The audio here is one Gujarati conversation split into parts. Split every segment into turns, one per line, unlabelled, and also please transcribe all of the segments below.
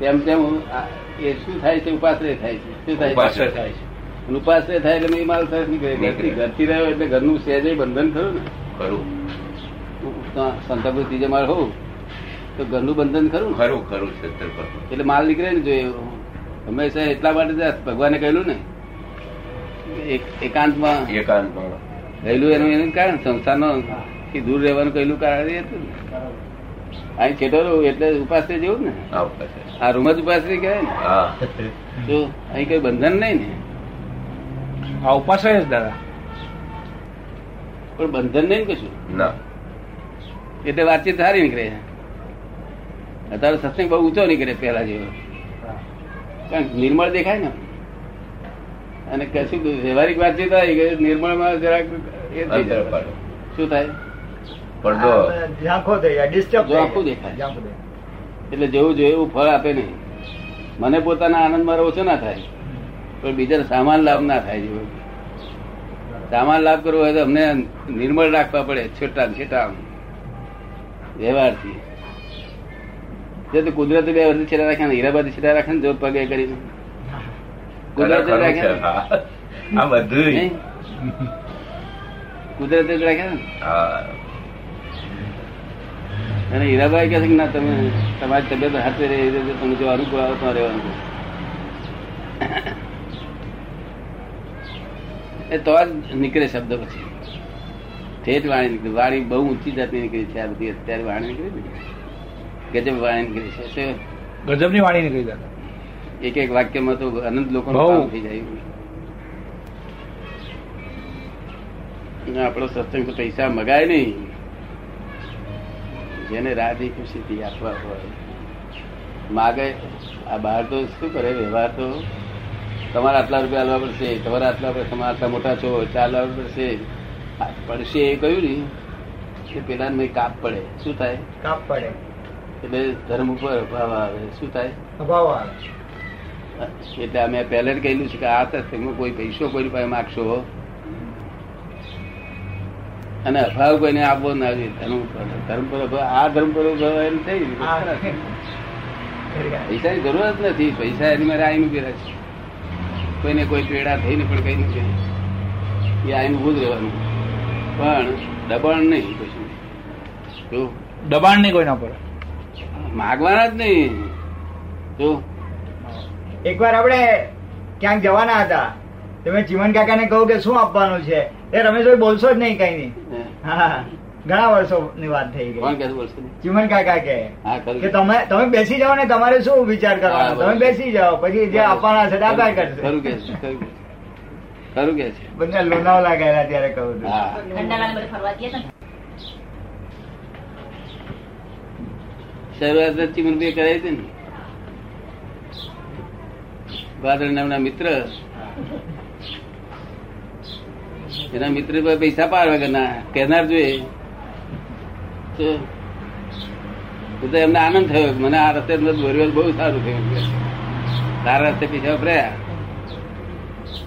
તેમ તેમ એ શું થાય છે ઉપાશ્રય થાય છે. શું થાય છે?
થાય છે.
અને ઉપાશ્રય થાય એટલે એ માલ સરસ નીકળે. ઘરથી રહ્યો એટલે ઘરનું સહેજે બંધન થયું ને?
ખરું.
સંતાપુર ત્રીજે માળ હોઉં તો ઘરનું બંધન ખરું ને?
ખરું ખરું છે
એટલે માલ નીકળે ને જોઈએ હંમેશા એટલા માટે ભગવાને કહેલું ને? એકાંતમાં
એકાંતમાં.
રહેલું એનું એનું કારણ સંસ્થાનો થી દૂર રહેવાનું કહેલું કારણ એ હતું ને. અહીં છેટો એટલે ઉપાશ્રય જેવું ને?
આ
રૂમ જ ઉપાશ્રય કહેવાય ને? તો અહીં કઈ બંધન નહીં ને?
આ ઉપાશ્રય જ દાદા.
પણ બંધન નહીં ને કશું?
ના.
એટલે વાતચીત સારી નીકળે અત્યારે સત્સંગ બહુ ઊંચો નીકળે પેલા જેવો. કારણ કે નિર્મળ દેખાય ને? અને કશું વ્યવહારિક વાતચીત આવી ગઈ નિર્મળમાં જરાક એ શું થાય?
પડદો
ઝાંખો થઈ જાય ડિસ્ટર્બ
જો દેખાય. એટલે જેવું જોઈએ એવું ફળ આપે નહીં. મને પોતાના આનંદ મારો ઓછો ના થાય. પણ બીજાને સામાન લાભ ના થાય જેવું. સામાન લાભ કરવો હોય તો અમને નિર્મળ રાખવા પડે છેટા છેટા વ્યવહારથી. જે તો કુદરત બે વર્ષથી છેટા રાખ્યા ને હીરાબાદ છેટા રાખ્યા ને જો પગે કરીને. કુદરત રાખ્યા
આ બધું?
કુદરતે રાખ્યા ને? અને હીરાભાઈ કહે છે કે ના તમે તમારી તબિયત હાથે રહી રીતે તમે જો અનુકૂળ આવો તો રહેવાનું એ તો જ નીકળે શબ્દ પછી. ઠેઠ વાણી નીકળી વાણી બહુ ઊંચી જાતની નીકળી છે આ બધી અત્યારે વાણી નીકળી ને? ગજબ વાણી નીકળી છે. તે
ગજબની વાણી નીકળી દાદા
એક એક વાક્યમાં તો અનંત લોકો. થઈ જાય. આપણો સત્સંગ પૈસા મગાય નહીં. જેને રાજી ખુશીથી આપવા હોય. માગે આ બહાર તો શું કરે? વ્યવહાર તો તમારે આટલા રૂપિયા આલવા પડશે તમારા આટલા રૂપિયા તમારા આટલા મોટા છો ચાલવા પડશે. પડશે એ કહ્યું ને કે પેલા કાપ પડે. શું થાય?
કાપ પડે.
એટલે ધર્મ ઉપર અભાવ આવે. શું થાય?
અભાવ આવે.
એટલે અમે પહેલે જ કહેલું છે કે આ સત્સંગમાં કોઈ પૈસો કોઈ પાસે માગશો. અને અભાવ કોઈને આપવો ના જોઈએ. ધર્મ પર ધર્મ પર આ ધર્મ પર એમ થઈ પૈસાની જરૂર જ નથી. પૈસા એની મારે આઈનું પહેરા છે. કોઈને કોઈ પેડા થઈને પણ કઈ નથી એ આઈનું ઉભું જ રહેવાનું. પણ દબાણ નહીં કશું તો
દબાણ નહીં કોઈના પર.
માગવાના જ નહીં. તો
એકવાર આપણે ક્યાંક જવાના હતા. તમે જીવન કાકાને કહું કે શું આપવાનું છે? એ રમેશભાઈ બોલશો જ નહીં કઈ નહીં. હા. ઘણા વર્ષોની વાત થઈ
કોણ
ગઈ
કે
કાકા કે કે તમે તમે બેસી જાઓ ને તમારે શું વિચાર કરવાનો? તમે બેસી જાઓ પછી જે આપવાના છે
દાદા
કરશે
ખરું કે છે. ખરું કે છે.
બધા લોનાવલા ગયેલા ત્યારે કહું છું.
ને.
શરૂઆત જ ચીમનભાઈ કરાવી હતી ને. ભાદર નામના મિત્ર. એના મિત્ર પાસે પાર વગરના કહેનાર જોઈએ. તો એમને આનંદ થયો મને આ રસ્તે દોર્યો બહુ સારું થયું તારા રસ્તે પૈસા વપરાયા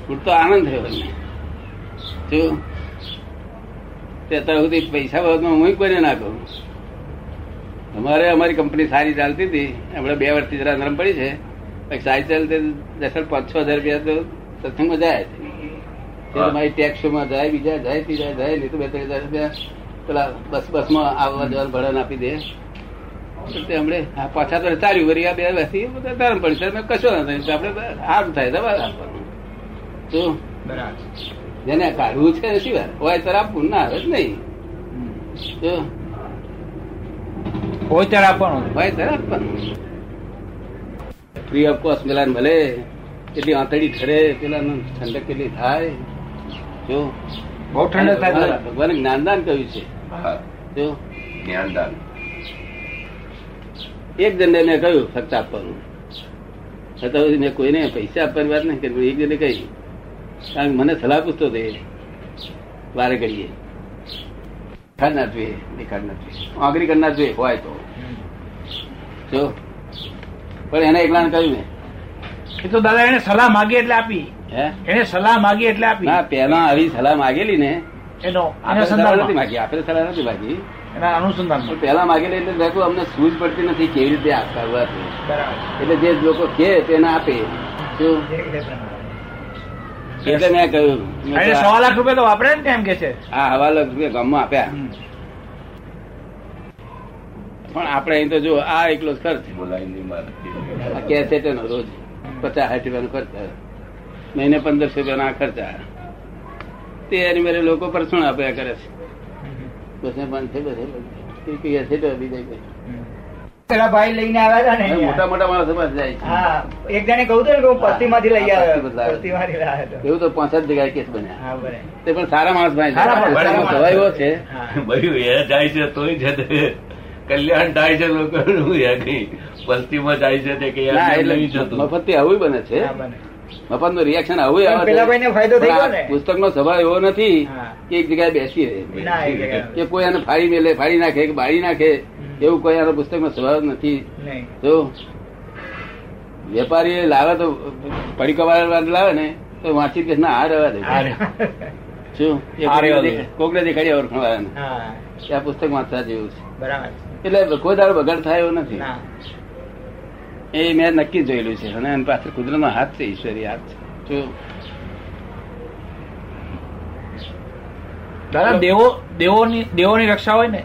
પૂરતો આનંદ થયો એમને. શું તે અત્યાર સુધી પૈસા બાબતમાં હું કોઈને ના કહું. અમારે અમારી કંપની સારી ચાલતી હતી. હમણાં બે વર્ષથી જરા નરમ પડી છે. પછી સારી ચાલતી દસ પાંચ છ હજાર રૂપિયા તો સત્સંગમાં જાય છે. તે ટેક્સમાં જાય બીજા જાય ત્રીજા જાય નહીં તો બે ત્રણ હજાર રૂપિયા પેલા બસ બસમાં આવવા જવાનું ભાડા આપી દે. તો હમણે આ પાછા તો ચાલ્યું વરી આ બે વર્ષથી ધર્મ પડશે પડી કશો ના થાય. આપણે સારું થાય દવા
બરાબર.
જેને કાઢવું છે શી વાત હોય ત્યારે આપવું ના આવે જ નહીં.
હોય ત્યારે આપવાનું.
હોય ત્યારે આપવાનું. ફ્રી ઓફ કોસ્ટ પેલા ભલે એટલી આંતળી ઠરે પેલા ઠંડક કેટલી થાય. જો
બહુ ઠંડક
ભગવાન જ્ઞાનદાન કહ્યું છે. જો
જ્ઞાનદાન.
એક જણને મેં કહ્યું ફક્ત આપવાનું. છતાં સુધી મેં કોઈને પૈસા આપવાની વાત નહીં કરી એક જણે કહી કારણ કે મને સલાહ પૂછતો હતો વારે ઘડીએ. દેખાડ ના જોઈએ દેખાડ ના જોઈએ આંગળી કરનાર જોઈએ હોય તો. જો. પણ એને એકલાને કહ્યું મેં.
એ તો દાદા એને સલાહ માગી એટલે આપી. એને સલાહ માગી એટલે આપી.
ના પેલા આવી સલાહ માગેલી ને.
એનો
સલાહ નથી માગી આપણે સલાહ નથી માગી.
એના અનુસંધાન
પણ પહેલા માગેલી એટલે દેખો અમને સૂઝ પડતી નથી કેવી રીતે આ કરવા છે.
બરાબર.
એટલે જે લોકો કે તેને આપે. એટલે મેં કહ્યું
સવા લાખ રૂપિયા તો વાપરે ને કેમ કે છે?
સવા લાખ રૂપિયા ગામમાં આપ્યા. પણ આપણે અહીં તો જો આ એકલો જ ખર્ચ છે કેસેટ નો રોજ પચાસ સાઠ રૂપિયાનો ખર્ચ મહિને પંદરસો રૂપિયાના ખર્ચા તે એની મારે લોકો પરસણ આપ્યા કરે છે? બસે પણ છે બધે છે. તો બીજા
પેલા ભાઈ લઈને આવ્યા હતા ને
મોટા મોટા માણસો પાસે જાય છે.
એક જણે કહું તો કે હું લઈ આવ્યો.
એવું તો પાંચ જ જગ્યાએ કેસ બન્યા. તે પણ સારા માણસ ભાઈ. સ્વભાવ એવો છે.
હા.
બધું એ જાય છે તોય છે કલ્યાણ થાય છે લોકોનું એ જાય છે તે થતું.
મફતથી આવું બને છે.
હા, બને.
મફતનું રિએક્શન આવું આવે છે.
પેલા ભાઈને ફાયદો થઈ ગયો ને?
પુસ્તક નો સ્વભાવ એવો નથી કે એક જગ્યાએ બેસી રહે
એ
કે કોઈ એને ફાડી મેલે ફાડી નાખે કે બાળી નાખે એવું કોઈ આનો પુસ્તક નો સ્વભાવ નથી તો વેપારી લાવે તો પડીકો વાળા લાવે ને તો વાંચી કે ના આ રહેવા દે. શું? કોકને દેખાડી કે આ પુસ્તક વાંચવા જેવું છે. એટલે કોઈ દાડો બગાડ થાય એવું નથી. એ મેં નક્કી જોયેલું છે. અને એની પાછળ કુદરતનો હાથ છે ઈશ્વરી હાથ છે.
દાદા દેવો દેવોની દેવોની રક્ષા હોય ને.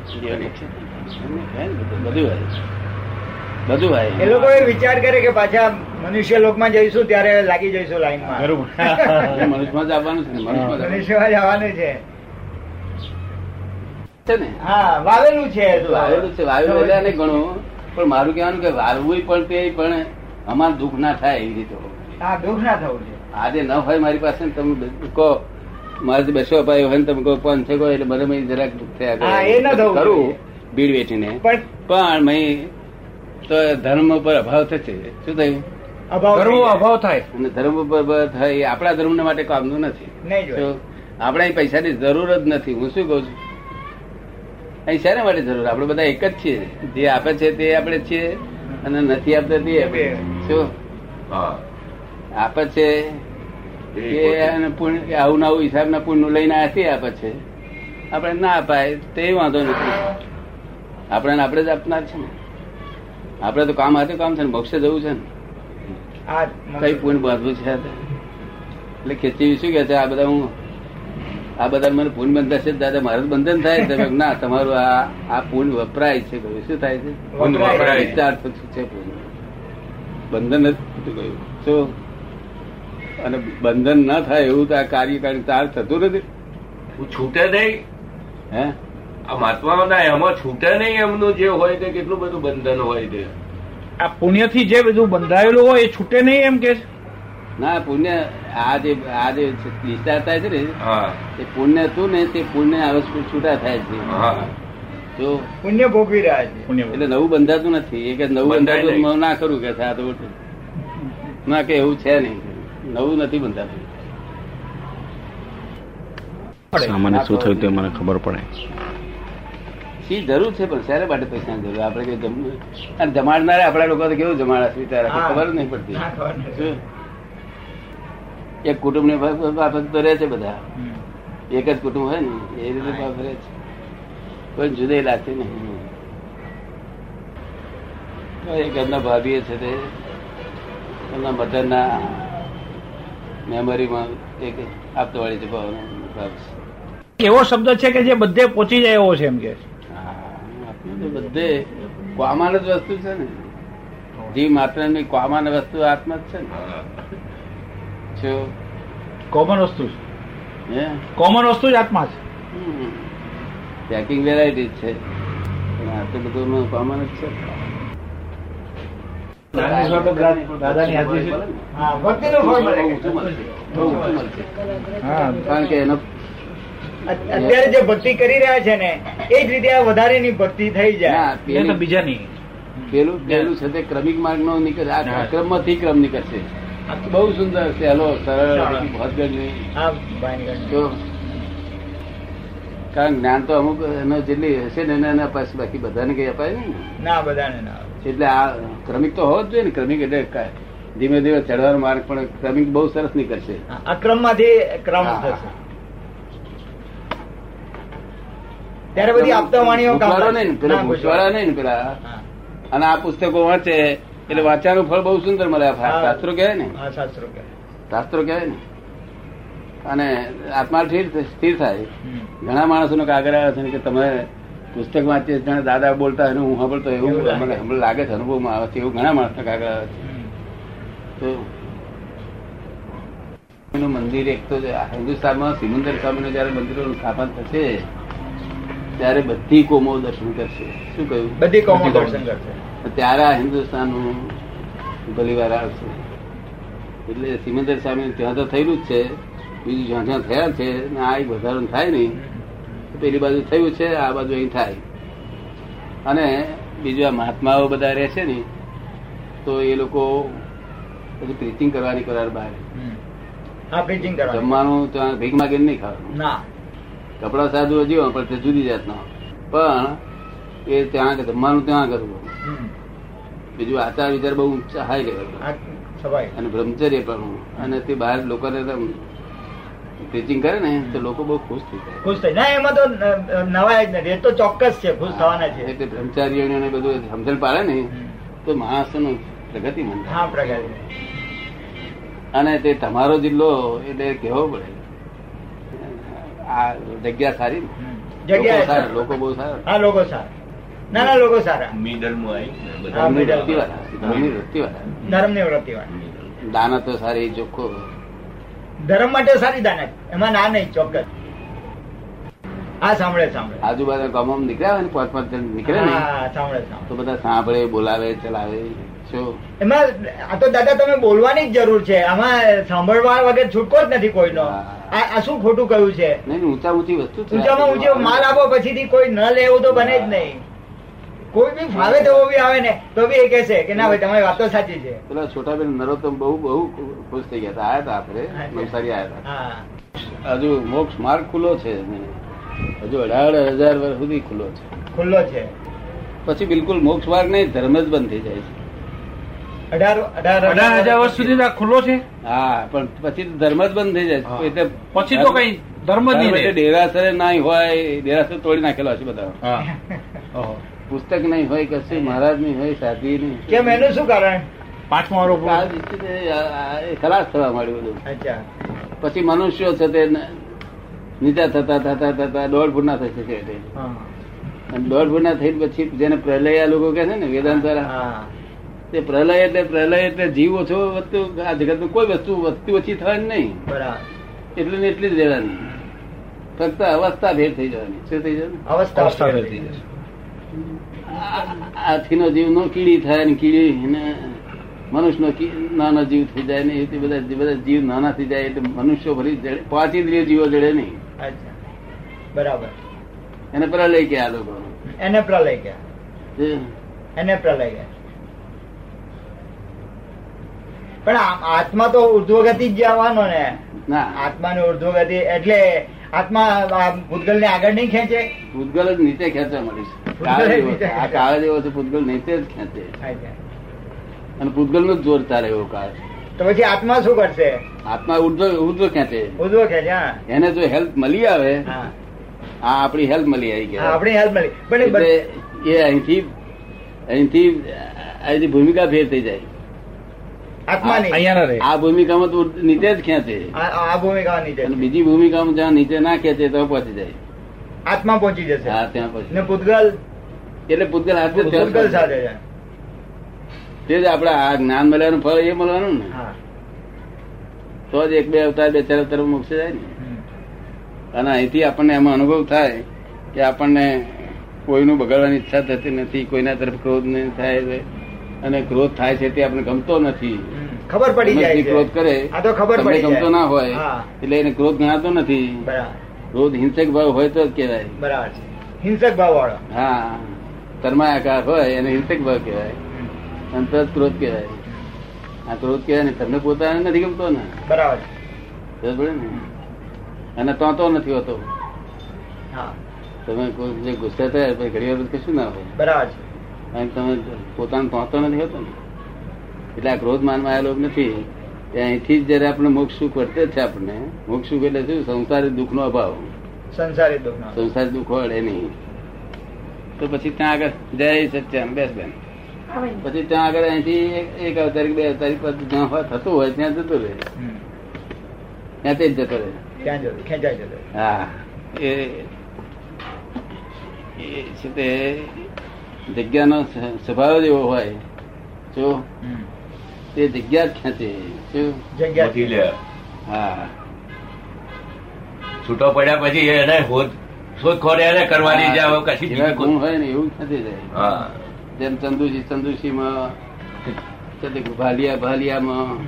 બધું હોય. બધું હોય.
એ લોકો એ વિચાર કરે કે પાછા મનુષ્ય લોકમાં જઈશું ત્યારે લાગી જઈશું લાઈનમાં.
બરોબર. મનુષ્યમાં જ આવવાનું છે ને મનુષ્યમાં જ આવવાનું
જવાનું છે.
છે ને?
હા વાવેલું છે
વાવેલું છે વાવેલું એટલે ઘણું પણ મારું કહેવાનું કે વાવવું પણ તે પણ અમારે દુઃખ ના થાય એવી રીતે
દુઃખ ના થવું
આજે ન હોય મારી પાસે તમે કહો મારે બેસો અપાયો હોય ને તમે કહો પણ છે એટલે મને મેં જરાક દુઃખ થયા કરે.
હા, એ ન થવું
કરું ભીડ વેઠીને.
પણ
મેં તો ધર્મ ઉપર અભાવ થશે. શું થયું?
જાય.
અભાવ થાય.
અને ધર્મ ઉપર થાય આપણા ધર્મ માટે કામનું નથી. આપણા પૈસાની જરૂર જ નથી. હું શું કહું છું? અહીં શેના માટે જરૂર? આપણે બધા એક જ છીએ. જે આપે છે તે આપણે છીએ અને નથી આપતા તે આપણે શું? આપે છે
એ
આવું ને આવું હિસાબના પુણ્ય લઈને આ તે આપે છે. આપણે ના અપાય તે વાંધો નથી. આપણે આપણે જ આપનાર છે ને. આપણે તો કામ હાથે કામ છે ને મોક્ષે જવું છે ને.
આ
કઈ પુણ્ય બાંધવું છે એટલે ખેતી શું કે છે આ બધા હું આ બધા મને પુણ્ય બંધાશે દાદા મારું બંધન થાય? તમે ના તમારું આ આ પૂન વપરાય છે. કયું શું થાય છે?
પૂન વપરાય.
ડિસ્ચાર્જ થતું છે પૂન. બંધન જ થતું ગયું. શું? અને બંધન ના થાય એવું તો આ કાર્યકારી ચાર થતું નથી?
હું છૂટે નહીં.
હે?
આ મહાત્માઓ ના એમાં છૂટે નહીં એમનું જે હોય તે કેટલું બધું બંધન હોય તે.
આ પુણ્યથી જે બધું બંધાયેલું હોય એ છૂટે નહીં એમ કે છે?
ના પુણ્ય આ જે આ જે ડિસ્ચાર્જ થાય છે ને એ પુણ્ય હતું ને તે પુણ્ય અવશ્ય છૂટા થાય છે.
હા.
જો
પુણ્ય ભોગવી રહ્યા છે.
એટલે નવું બંધાતું નથી. એ કે નવું બંધાતું ના કરું કે આ તો ના કે એવું છે નહીં. નવું નથી બંધાતું.
સામાન્ય શું થયું તે મને ખબર પડે.
શી જરૂર છે પણ શેના માટે પૈસા જરૂર? આપણે કે જમ- અને જમાડનારે આપણા લોકો તો કેવું જમાડા
સ્વીકાર
ખબર નહીં પડતી? એક કુટુંબ ને બાબત તો રહે છે બધા. એક જ કુટુંબ હોય ને એ રીતે રહે છે. કોઈ જુદી લાગતી નહીં. એક એમના ભાભી છે તે એમના મધરના મેમરીમાં એક આપતો વાળી છે ભાવ
એવો શબ્દ છે કે જે બધે પહોંચી જાય એવો છે એમ કે
બધે કોમાન જ વસ્તુ છે ને. જીવ માત્રની કોમાન વસ્તુ આત્મા જ છે ને. શું?
કોમન વસ્તુ છે. કોમન વસ્તુ જ આત્મા છે.
પેકિંગ વેરાયટી છે. પણ આ તો બધું કોમન જ છે.
અત્યારે જે ભક્તિ કરી રહ્યા છે ને એ જ રીતે આ વધારેની ભક્તિ થઈ જાય.
ના,
બીજાની.
પેલું પેલું છે તે ક્રમિક માર્ગ નો નીકળે આ ક્રમમાંથી ક્રમ નીકળશે. બહુ સુંદર સહેલો સરળ. નહીં. તો કારણ જ્ઞાન તો અમુક એનો જેટલી હશે ને એના પાસે બાકી બધાને કઈ અપાય ને.
ના બધાને ના
એટલે આ ક્રમિક તો હોવો જ જોઈએ ને. ક્રમિક એટલે ધીમે ધીમે ચડવાનો માર્ગ પણ ક્રમિક બહુ સરસ નીકળશે.
આ ક્રમમાંથી ક્રમ થશે. ત્યારે બધી આપતા વાણીઓ કરો
નહીં ને પેલા
ના,
નહીં ને પેલા. અને આ પુસ્તકો વાંચે. એટલે વાંચવાનું ફળ બહુ સુંદર મળે શાસ્ત્રો કહે ને.
શાસ્ત્રો કહે.
શાસ્ત્રો ને. અને આત્મા સ્થિર થાય. ઘણા માણસો નો કાગળ આવે છે કે તમે પુસ્તક વાંચીએ જાણે દાદા બોલતા હોય હું સાંભળતો
એવું.
મને હમણાં લાગે છે અનુભવમાં આવે છે એવું ઘણા માણસના કાગળ આવે છે. તો એનું મંદિર એક તો હિન્દુસ્તાનમાં સિમંદર સ્વામીનું જયારે મંદિરોનું સ્થાપન થશે ત્યારે બધી કોમો દર્શન કરશે. શું કહ્યું?
બધી કોમો દર્શન કરશે.
ત્યારે આ હિન્દુસ્તાનનું ભલીવાર આવશે. એટલે સિમંદર સ્વામી ત્યાં તો થયેલું જ છે. બીજું જ્યાં જ્યાં થયા છે ને આ એક વધારો થાય નહીં. પેલી બાજુ થયું છે આ બાજુ અહીં થાય. અને બીજું આ મહાત્માઓ બધા રહે છે ને તો એ લોકો પછી પ્રીચિંગ કરવાની કરાર બહાર. જમવાનું ત્યાં ભીખ માગીને નહીં ખાવાનું.
ના.
કપડા સાદું જીવો પણ તે જુદી જાતનો પણ એ ત્યાં જમવાનું ત્યાં કરવું બીજું આચાર વિચાર બહુ હાઈ લેવલ અને બ્રહ્મચર્ય પણ અને તે બહાર લોકોને ટીચિંગ કરે ને તો લોકો બહુ ખુશ થઈ જાય.
ખુશ થઈ જાય એમાં તો નવા નવાય જ નથી. એ તો ચોક્કસ છે ખુશ થવાના છે.
એટલે બ્રહ્મચારીઓને બધું સમજણ પાડે ને. તો માણસનું પ્રગતિ મંદ
હા પ્રગતિ.
અને તે તમારો જિલ્લો એટલે કેવો પડે. આ જગ્યા સારી. લોકો
જગ્યાએ
સારા લોકો બહુ સારા.
હા લોકો સારા. નાના લોકો સારા.
મિડલ આવી ને
હા,
બધા
ધર્મની
middle.
વૃત્તિવાળા, ધર્મની વૃત્તિવાળા.
ધર્મની વૃત્તિ વાળી
દાનત તો સારી ચોખ્ખો.
ધર્મ માટે સારી દાના એમાં ના નહીં ચોક્કસ. હા સાંભળે સાંભળે.
આજુબાજુ ગામમાં નીકળ્યા હોય ને પાંચ પાંચ જણ? નીકળે ને
સાંભળે સાંભળે.
તો બધા સાંભળે બોલાવે ચલાવે.
એમાં આ તો દાદા તમે બોલવાની જ જરૂર છે. આમાં સાંભળવા વગર છૂટકો જ નથી કોઈનો. આ શું ખોટું કહ્યું છે?
ઊંચા ઊંચી વસ્તુ
ઊંચામાં ઊંચી માલ આપો પછીથી કોઈ ન લેવું તો બને જ નહીં. કોઈ બી ફાવે તેવો બી આવે ને તો બી એ કહેશે કે ના ભાઈ તમારી વાત તો સાચી છે.
પેલા છોટાબેન નરોત્તમ બહુ બહુ ખુશ થઈ ગયા હતા. આયા હતા આપણે નવસારી આયા હતા. હજુ મોક્ષ માર્ગ ખુલ્લો છે હજુ અઢાર હજાર વર્ષ સુધી ખુલ્લો છે.
ખુલ્લો છે.
પછી બિલકુલ મોક્ષ માર્ગ નહીં ધર્મ જ બંધ થઈ જાય છે.
અઢાર
હજાર વર્ષ સુધી ખુલ્લો છે?
હા પણ પછી ધર્મ જ બંધ થઈ જાય. છે. એટલે
પછી તો કઈ ધર્મ જ નહીં
ડેરાસર ના હોય ડેરાસર તોડી નાખેલો છે બધા. પુસ્તક નહીં હોય કશું મહારાજ નહીં હોય સાધી નહીં.
કેમ એનું શું કારણ?
પાંચમો
ખલાસ થવા માંડ્યું બધું. પછી મનુષ્યો છે તે ન- નીચા થતા થતા થતા દોઢ ફૂટ ના થઈ
શકે
અને દોઢ ફૂટના થઈ પછી જેને પ્રલય આ લોકો કે છે ને વેદાંત દ્વારા
હા.
તે પ્રલય એટલે પ્રલય એટલે જીવ ઓછો વધતું આ જગત કોઈ વસ્તુ વધતી ઓછી થવાની નહીં.
બરાબર.
એટલી ને એટલી જ રહેવાની. ફક્ત અવસ્થા ભેર થઈ જવાની. શું થઈ જવાની?
અવસ્થા ફેર
થઈ જશે.
હાથીનો જીવ નો કીડી થાય ને કીડી ને મનુષ્યનો કી- નાનો જીવ થઈ જાય ને એ બધા બધા જીવ નાના થઈ જાય એટલે મનુષ્યો ભરી જડે. પાંચ ઇન્દ્રિય જીવો જડે નહીં.
અચ્છા. બરાબર.
એને પ્રલય કે આ લોકો
એને પ્રલય ગયા એને પ્રલય ગયા પણ આત્મા તો ઉર્ધ્વગતિ જ જવાનો ને.
આત્મા
આત્માની ઉર્ધ્વગતિ એટલે આત્મા ભૂતગલ ને આગળ નહીં ખેંચે?
ભૂતગલ જ નીચે ખેંચવા મળી છે.
પૂતગલ
કાળ
જ
જેવો
નીચે
છે. આ કાળ જેવો છે ભૂતગલ નીચે જ ખેંચે. અને ભૂતગલનું જોર તારે એવો કાળ.
તો પછી આત્મા શું કરશે?
આત્મા ઉર્ધ્વ ઉર્ધ્વ ખેંચે.
ઉર્ધ્વ ખેંચે
એને જો હેલ્પ મળી આવે
હા.
આ આપણી હેલ્પ મળી આવી ગયા
આપણી હેલ્પ મળી. પણ એ
અહીંથી અહીંથી અહીંથી ભૂમિકા ફેર થઈ જાય
આત્માની
અહીંયા ના રહે
આ ભૂમિકામાં તો નીચે જ ખેંચે.
આ ભૂમિકા નીચે
અને બીજી ભૂમિકામાં જ્યાં નીચે ના ખેંચે તો પહોંચી જાય.
આત્મા પહોંચી જશે.
હા ત્યાં પછી
ને પૂતગલ?
એટલે પૂતગલ હાથે
પૂતગલ સાથે.
તે જ આપડે આ જ્ઞાન મળ્યાનું ફળ એ મળવાનું ને. તો જ એક બે અવતાર બે ચાર અવતાર મોક્ષે જાય ને. અને અહીંથી આપણને એમાં અનુભવ થાય કે આપણને કોઈનું બગાડવાની ઈચ્છા થતી નથી કોઈના તરફ ક્રોધ નહીં થાય અને ક્રોધ થાય છે તે આપણે ગમતો નથી.
ખબર પડી જાય
ક્રોધ કરે
આ તો ખબર
તમને
પડી
ગમતો ના હોય એટલે એને ક્રોધ ગણાતો નથી. ક્રોધ હિંસક ભાવ હોય તો જ કહેવાય.
બરાબર છે. હિંસક ભાવ વાળો
હા. તન્માયાકાર હોય એને હિંસક ભાવ કહેવાય. અને તો ક્રોધ કહેવાય. આ ક્રોધ કહેવાય ને તમને પોતાને નથી ગમતો ને?
બરાબર.
ને? અને તો તો નથી હોતો.
હા.
તમે ગુસ્સે થયા ઘડી વાર કશું ના હોય?
બરાબર છે.
કારણ કે તમે પોતાનો પહોંચતો નથી હોતો ને. એટલે આ ક્રોધ માનમાં આવેલો નથી. અહીંથી જ જયારે આપણે મોક્ષ સુખ વર્તે છે આપણને મોક્ષ સુખ એટલે શું? સંસારી દુઃખનો અભાવ.
સંસારી દુઃખ નો
સંસાર દુઃખ વળે નહીં. તો પછી ત્યાં આગળ જય સત્યામ બેસ બેન. પછી ત્યાં આગળ અહીંથી એક- અવતારી બે અવતારી પર જ્યાં હોય થતું હોય ત્યાં જતો રહે. ત્યાં તે જ જતો રહે.
ત્યાં જતો ખેંચાઈ જતો
હા. એ એ છે તે જગ્યાનો સ્વભાવ જ એવો હોય. જો તે જગ્યા ખેંચે.
જગ્યા
હા.
છૂટો પડ્યા પછી એને શોધખોળ એને કરવાની હવે કશી
ગુણ હોય ને એવું ખેંચી જાય જેમ ચંદુસી તે ભાલિયા ભાલિયામાં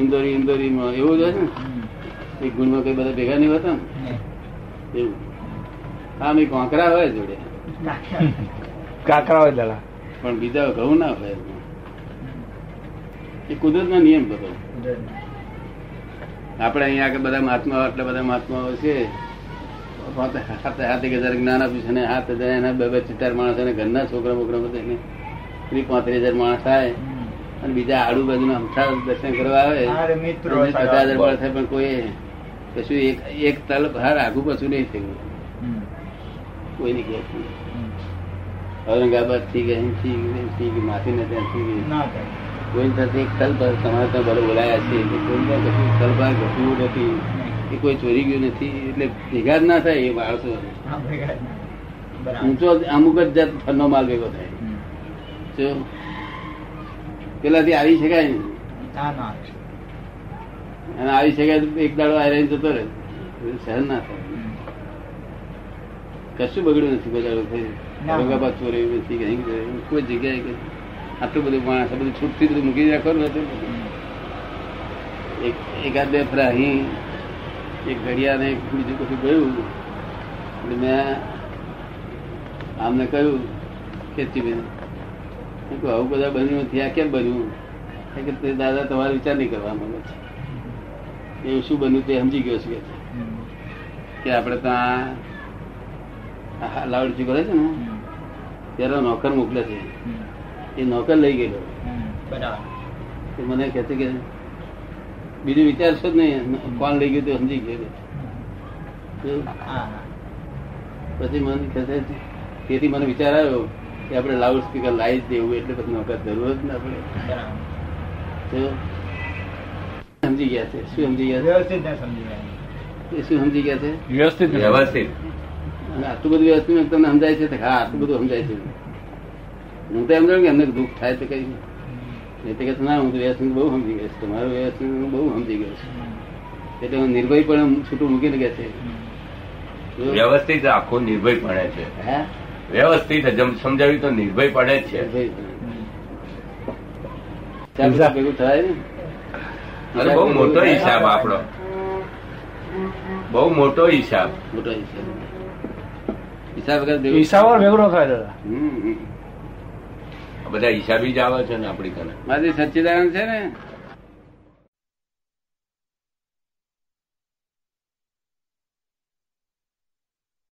ઇન્દોરી ઇન્દોરીમાં એવું જ હોય ને. એ ગુણમાં કઈ બધા ભેગા નહીં હોતા ને? એવું. હા મેં કોંકરા હોય જોડે.
કાકરા હોય દાદા
પણ બીજા ઘઉં ના હોય એ કુદરતનો નિયમ બધો. આપણે અહીંયા આગળ બધા મહાત્મા આટલા બધા મહાત્માઓ છે. હાથે હાથે હજાર જ્ઞાન આપ્યું છે ને હાથ હજાર એના બે બે ચિત્તાર માણસ અને ઘરના છોકરા બોકરા બધા એને ત્રીસ પાંત્રીસ હજાર માણસ થાય. અને બીજા આજુબાજુના અમથા દર્શન કરવા આવે.
મિત્રો
પચાસ હજાર માણસ થાય પણ કોઈ કશું એક એક તલ બહાર આગુ પાછું નહીં થયું. કોઈ નહીં કહે. ઔરંગાબાદથી કે અહીંથી કે અહીંથી ને ત્યાંથી કોઈ સાથે તલ તમારે ત્યાં ભલે બોલાયા છે કોઈ ત્યાં કશું તલ ઘટ્યું નથી. એ કોઈ ચોરી ગયું નથી એટલે ભેગા જ ના થાય એ માણસો. ઊંચો અમુક જ જાત ફરનો માલ ભેગો થાય. પેલાથી આવી શકાય
ના?
અને આવી શકાય એક દાડો આવી જતો રહે. સહન ના થાય. કશું બગડ્યું નથી
બધા
ઔરંગાબાદ ચોરી નથી કે અહીં કોઈ જગ્યાએ કે આટલું બધું માણસ બધું છૂટથી બધું મૂકી રાખો ને એકાદ બે ફરા અહીં એક ઘડિયાળ ને એક બીજું કશું ગયું. એટલે મેં આમને કહ્યું ખેંચીબેન બેન કહ્યું, આવું બધા બન્યું નથી આ કેમ બન્યું? કે તે દાદા તમારે વિચાર નહીં કરવા માંગે છે. એવું શું બન્યું તે સમજી ગયો છું કે છે. કે આપણે ત્યાં આ લાવડચી કરે છે ને? ત્યારે નોકર મોકલે છે. એ નોકર લઈ ગયેલો.
બરાબર
મને કહે છે કે બીજું વિચારશો જ નહીં. કોણ લઈ ગયું તે સમજી ગયો. પછી મને કહે છે તેથી મને વિચાર આવ્યો કે આપણે લાઉડ સ્પીકર લાવી જ દેવું એટલે પછી નોકર જરૂર જ ને
આપણે
તો સમજી ગયા છે. શું સમજી ગયા
વ્યવસ્થિત સમજી ગયા
છે. એ શું સમજી ગયા છે?
વ્યવસ્થિત
વ્યવસ્થિત.
આટલું બધું વ્યવસ્થિત તમને સમજાય છે હા આટલું બધું સમજાય છે. હું તો એમ જાણું કે એમને દુઃખ થાય તો કઈ એ કે ના હું તો વ્યવસ્થિત બહુ સમજી ગયો છું. તમારું વ્યવસ્થિત હું બહુ સમજી ગયો છું. એટલે હું નિર્ભય પણ છૂટું મૂકીને ગયા છે.
વ્યવસ્થિત આખો નિર્ભય પડે છે.
હે?
વ્યવસ્થિત સમજાવી સમજાવ્યું તો નિર્ભય પડે છે.
ભેગું થાય ને?
બહુ મોટો હિસાબ આપણો. બહુ મોટો હિસાબ
મોટો હિસાબ હિસાબ વગર
હિસાબ ભેગો ન થાય દાદા.
હમ, હમ.
આ બધા હિસાબી જ આવે છે ને આપણી કને
મારી સચ્ચિદાનંદ છે ને